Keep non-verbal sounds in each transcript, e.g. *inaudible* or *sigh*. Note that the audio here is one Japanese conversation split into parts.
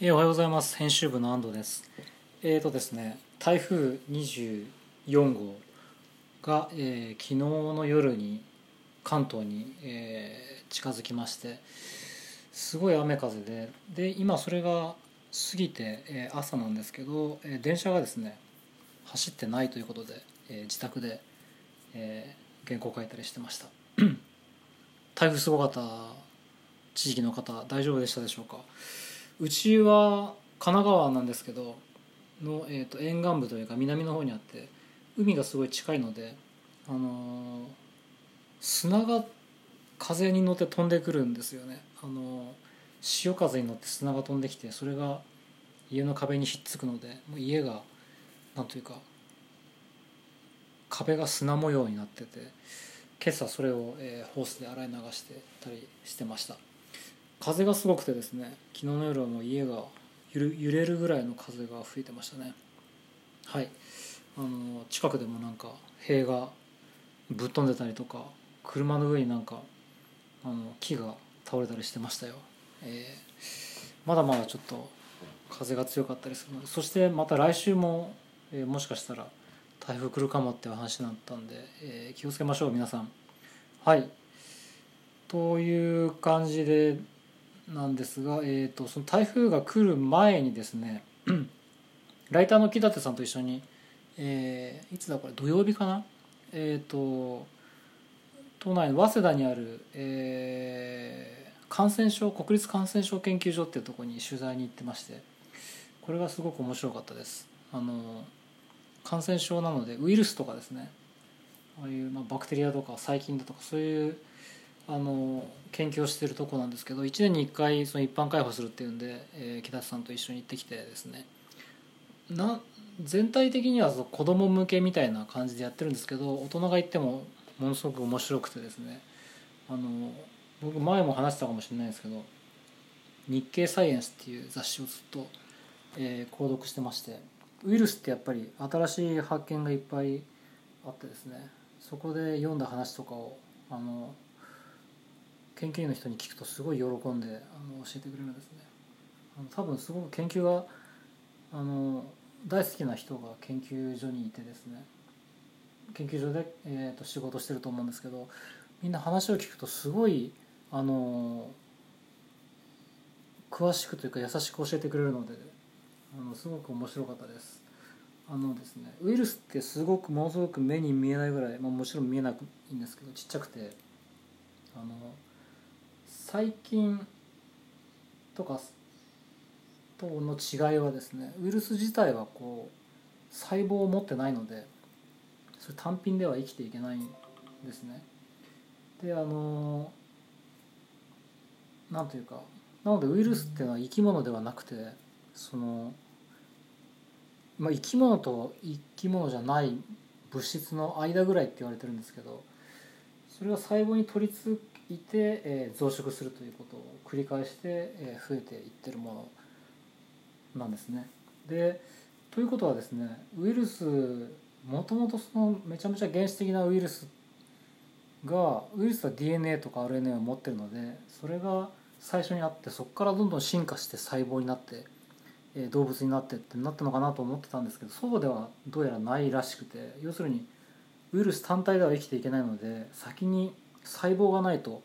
えーおはようございます。編集部の安藤です。えーとですね台風24号が、えー昨日の夜に関東に、えー近づきましてすごい雨風でで今それが過ぎて、えー朝なんですけど、えー電車がですね走ってないということで、えー自宅で、えー原稿書いたりしてました。*clears throat* 台風すごかった地域の方大丈夫でしたでしょうか？うちは神奈川なんですけどの、えー、と沿岸部というか南の方にあって海がすごい近いので、あのー砂が風に乗って飛んでくるんですよね、あのー潮風に乗って砂が飛んできてそれが家の壁にひっつくのでもう家がなんというか壁が砂模様になってて今朝それを、えーホースで洗い流してたりしてました。風がすごくてですね昨日の夜はもう家が揺れ揺れるぐらいの風が吹いてましたね。はい。あの近くでもなんか塀がぶっ飛んでたりとか車の上になんかあの木が倒れたりしてましたよ、えーまだまだちょっと風が強かったりするのでそしてまた来週も、えーもしかしたら台風来るかもっていう話になったんで、えー気をつけましょう皆さん。はい。という感じでなんですが、えー、とその台風が来る前にですね *clears throat* ライターの木立さんと一緒に、えーいつだこれ土曜日かな？えっ、と都内の早稲田にある、えー感染症国立感染症研究所っていうところに取材に行ってましてこれがすごく面白かったです。あの感染症なのでウイルスとかですねああいう、まあ、バクテリアとか細菌だとかそういうあの研究をしてるとこなんですけど1年に1回その一般開放するっていうんで、えー木立さんと一緒に行ってきてですね。な全体的にはその子供向けみたいな感じでやってるんですけど大人が行ってもものすごく面白くてですね。あの僕前も話したかもしれないですけど「日経サイエンス」っていう雑誌をずっと、えー購読してましてウイルスってやっぱり新しい発見がいっぱいあってですねそこで読んだ話とかをあの研究員の人に聞くとすごい喜んであの教えてくれるんですね。あの多分すごく研究があの大好きな人が研究所にいてですね。研究所で、えー、と仕事してると思うんですけどみんな話を聞くとすごいあの詳しくというか優しく教えてくれるのであのすごく面白かったです。あのですねウイルスってすごくものすごく目に見えないぐらい、まあ、もちろん見えなくいいんですけどちっちゃくてあの細菌とかとの違いはですねウイルス自体はこう細胞を持ってないのでそれ単品では生きていけないんですね。であのなんというかなのでウイルスっていうのは生き物ではなくてその、まあ、生き物と生き物じゃない物質の間ぐらいって言われてるんですけどそれが細胞に取り付いて、えー増殖するということを繰り返して、えー増えていってるものなんですね。でということはですねウイルスもともとそのめちゃめちゃ原始的なウイルスがウイルスは DNA とか RNA を持ってるのでそれが最初にあってそこからどんどん進化して細胞になって、えー動物になってってなったのかなと思ってたんですけどそうではどうやらないらしくて要するにウイルス単体では生きていけないので先に細胞がないと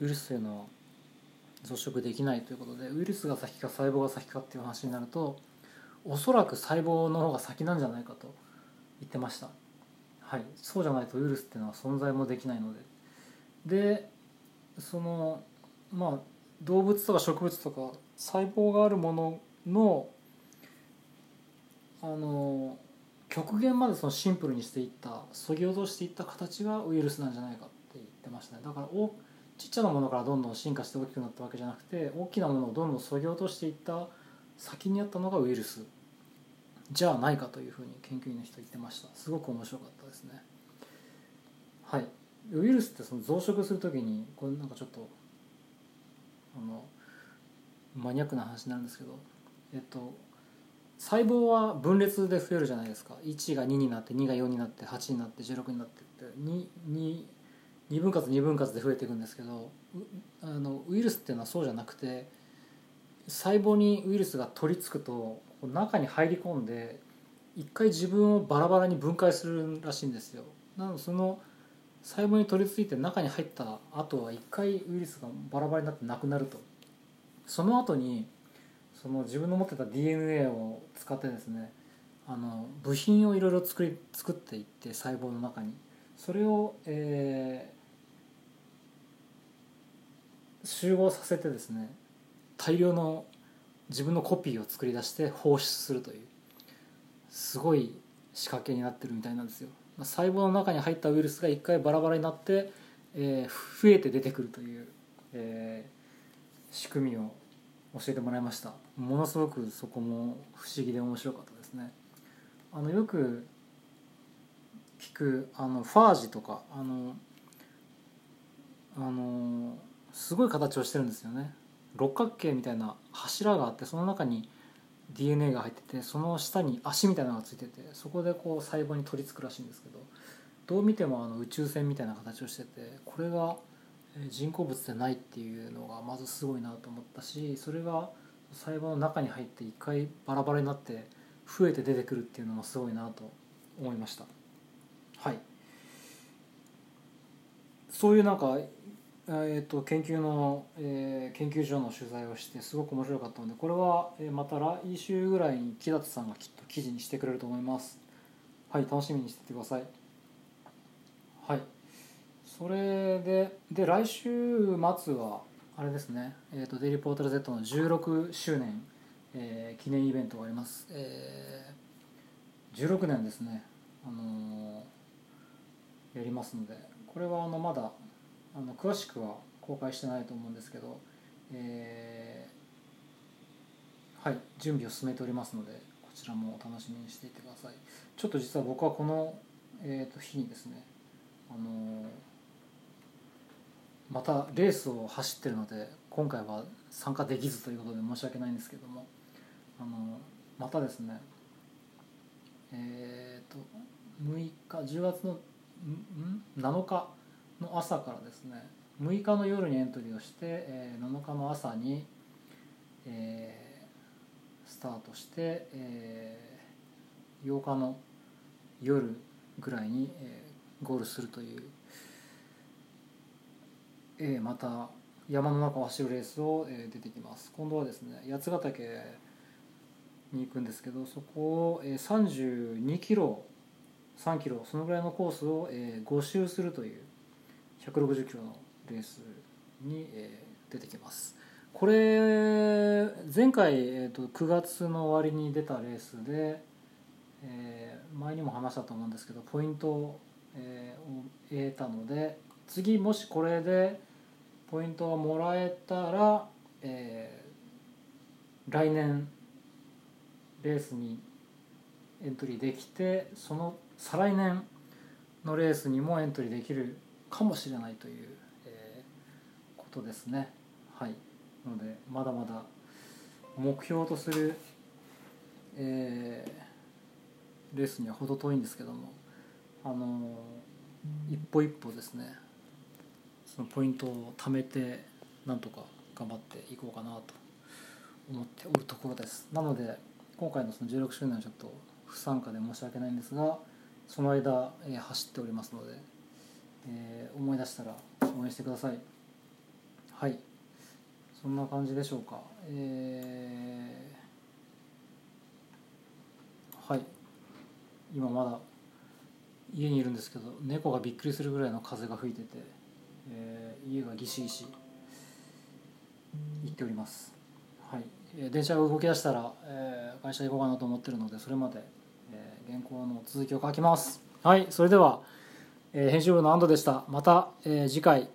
ウイルスというのは増殖できないということでウイルスが先か細胞が先かっていう話になるとおそらく細胞の方が先なんじゃないかと言ってました。はい。そうじゃないとウイルスっていうのは存在もできないので。でそのまあ動物とか植物とか細胞があるもののあの極限までそのシンプルにしていったそぎ落としていった形がウイルスなんじゃないかってましたね。だからおちっちゃなものからどんどん進化して大きくなったわけじゃなくて大きなものをどんどんそぎ落としていった先にあったのがウイルスじゃないかというふうに研究員の人言ってました。すごく面白かったですね。はい。ウイルスってその増殖する時にこれなんかちょっとあのマニアックな話になるんですけどえっと細胞は分裂で増えるじゃないですか。1が2になって2が4になって8になって16になってって 2, 2, 2分割2分割で増えていくんですけどあのウイルスっていうのはそうじゃなくて細胞にウイルスが取り付くと中に入り込んで一回自分をバラバラに分解するらしいんですよ。なのでその細胞に取り付いて中に入った後は一回ウイルスがバラバラになってなくなると。その後にその自分の持ってた DNA を使ってですねあの部品をいろいろ作り作っていって細胞の中に。それを、えー、集合させてですね大量の自分のコピーを作り出して放出するというすごい仕掛けになってるみたいなんですよ。細胞の中に入ったウイルスが一回バラバラになって、えー、増えて出てくるという、えー、仕組みを教えてもらいました。ものすごくそこも不思議で面白かったですね。あのよく聞くあのファージとかあのあのすごい形をしてるんですよね。六角形みたいな柱があってその中に DNA が入っててその下に足みたいなのがついててそこでこう細胞に取り付くらしいんですけどどう見てもあの宇宙船みたいな形をしててこれが人工物でないっていうのがまずすごいなと思ったしそれが細胞の中に入って一回バラバラになって増えて出てくるっていうのもすごいなと思いました。はい。そういうなんかえーと、研究の、えー、研究所の取材をしてすごく面白かったのでこれは、え、また来週ぐらいに木立さんがきっと記事にしてくれると思います。はい楽しみにしててください。はい。それでで来週末はあれですね、えーと、デイリーポータル Z の16周年、えー、記念イベントがあります、えー、16年ですね。あのー、やりますのでこれはあのまだあの詳しくは公開してないと思うんですけど、えー、はい準備を進めておりますのでこちらもお楽しみにしていてください。ちょっと実は僕はこの、えー、と日にですねあのまたレースを走ってるので今回は参加できずということで申し訳ないんですけどもあのまたですねえっ、ー、と6日10月のん7日の朝からですね6日の夜にエントリーをして、えー、7日の朝に、えー、スタートして、えー、8日の夜ぐらいに、えー、ゴールするという、えー、また山の中を走るレースを、えー、出てきます。今度はですね八ヶ岳に行くんですけどそこを、えー、32キロ3キロそのぐらいのコースを、えー、5周するという160キロのレースに、えー、出てきます。これ前回、えーと、9月の終わりに出たレースで、えー、前にも話したと思うんですけどポイントを,、えー、得たので次もしこれでポイントがもらえたら、えー、来年レースにエントリーできてその再来年のレースにもエントリーできるかもしれないという、えー、ことですね。はい。のでまだまだ目標とする、えー、レースには程遠いんですけどもあの一歩一歩ですねそのポイントを貯めてなんとか頑張っていこうかなと思っておるところです。なので今回のその16周年はちょっと不参加で申し訳ないんですがその間、えー、走っておりますのでえー、思い出したら応援してください。はい。そんな感じでしょうか。えー、はい。今まだ家にいるんですけど猫がびっくりするぐらいの風が吹いてて、えー、家がギシギシ行っております。はい、え、電車が動き出したら、えー、会社行こうかなと思ってるのでそれまで、えー、原稿の続きを書きます。はい。それではえー、編集部の安藤でした。また、えー、次回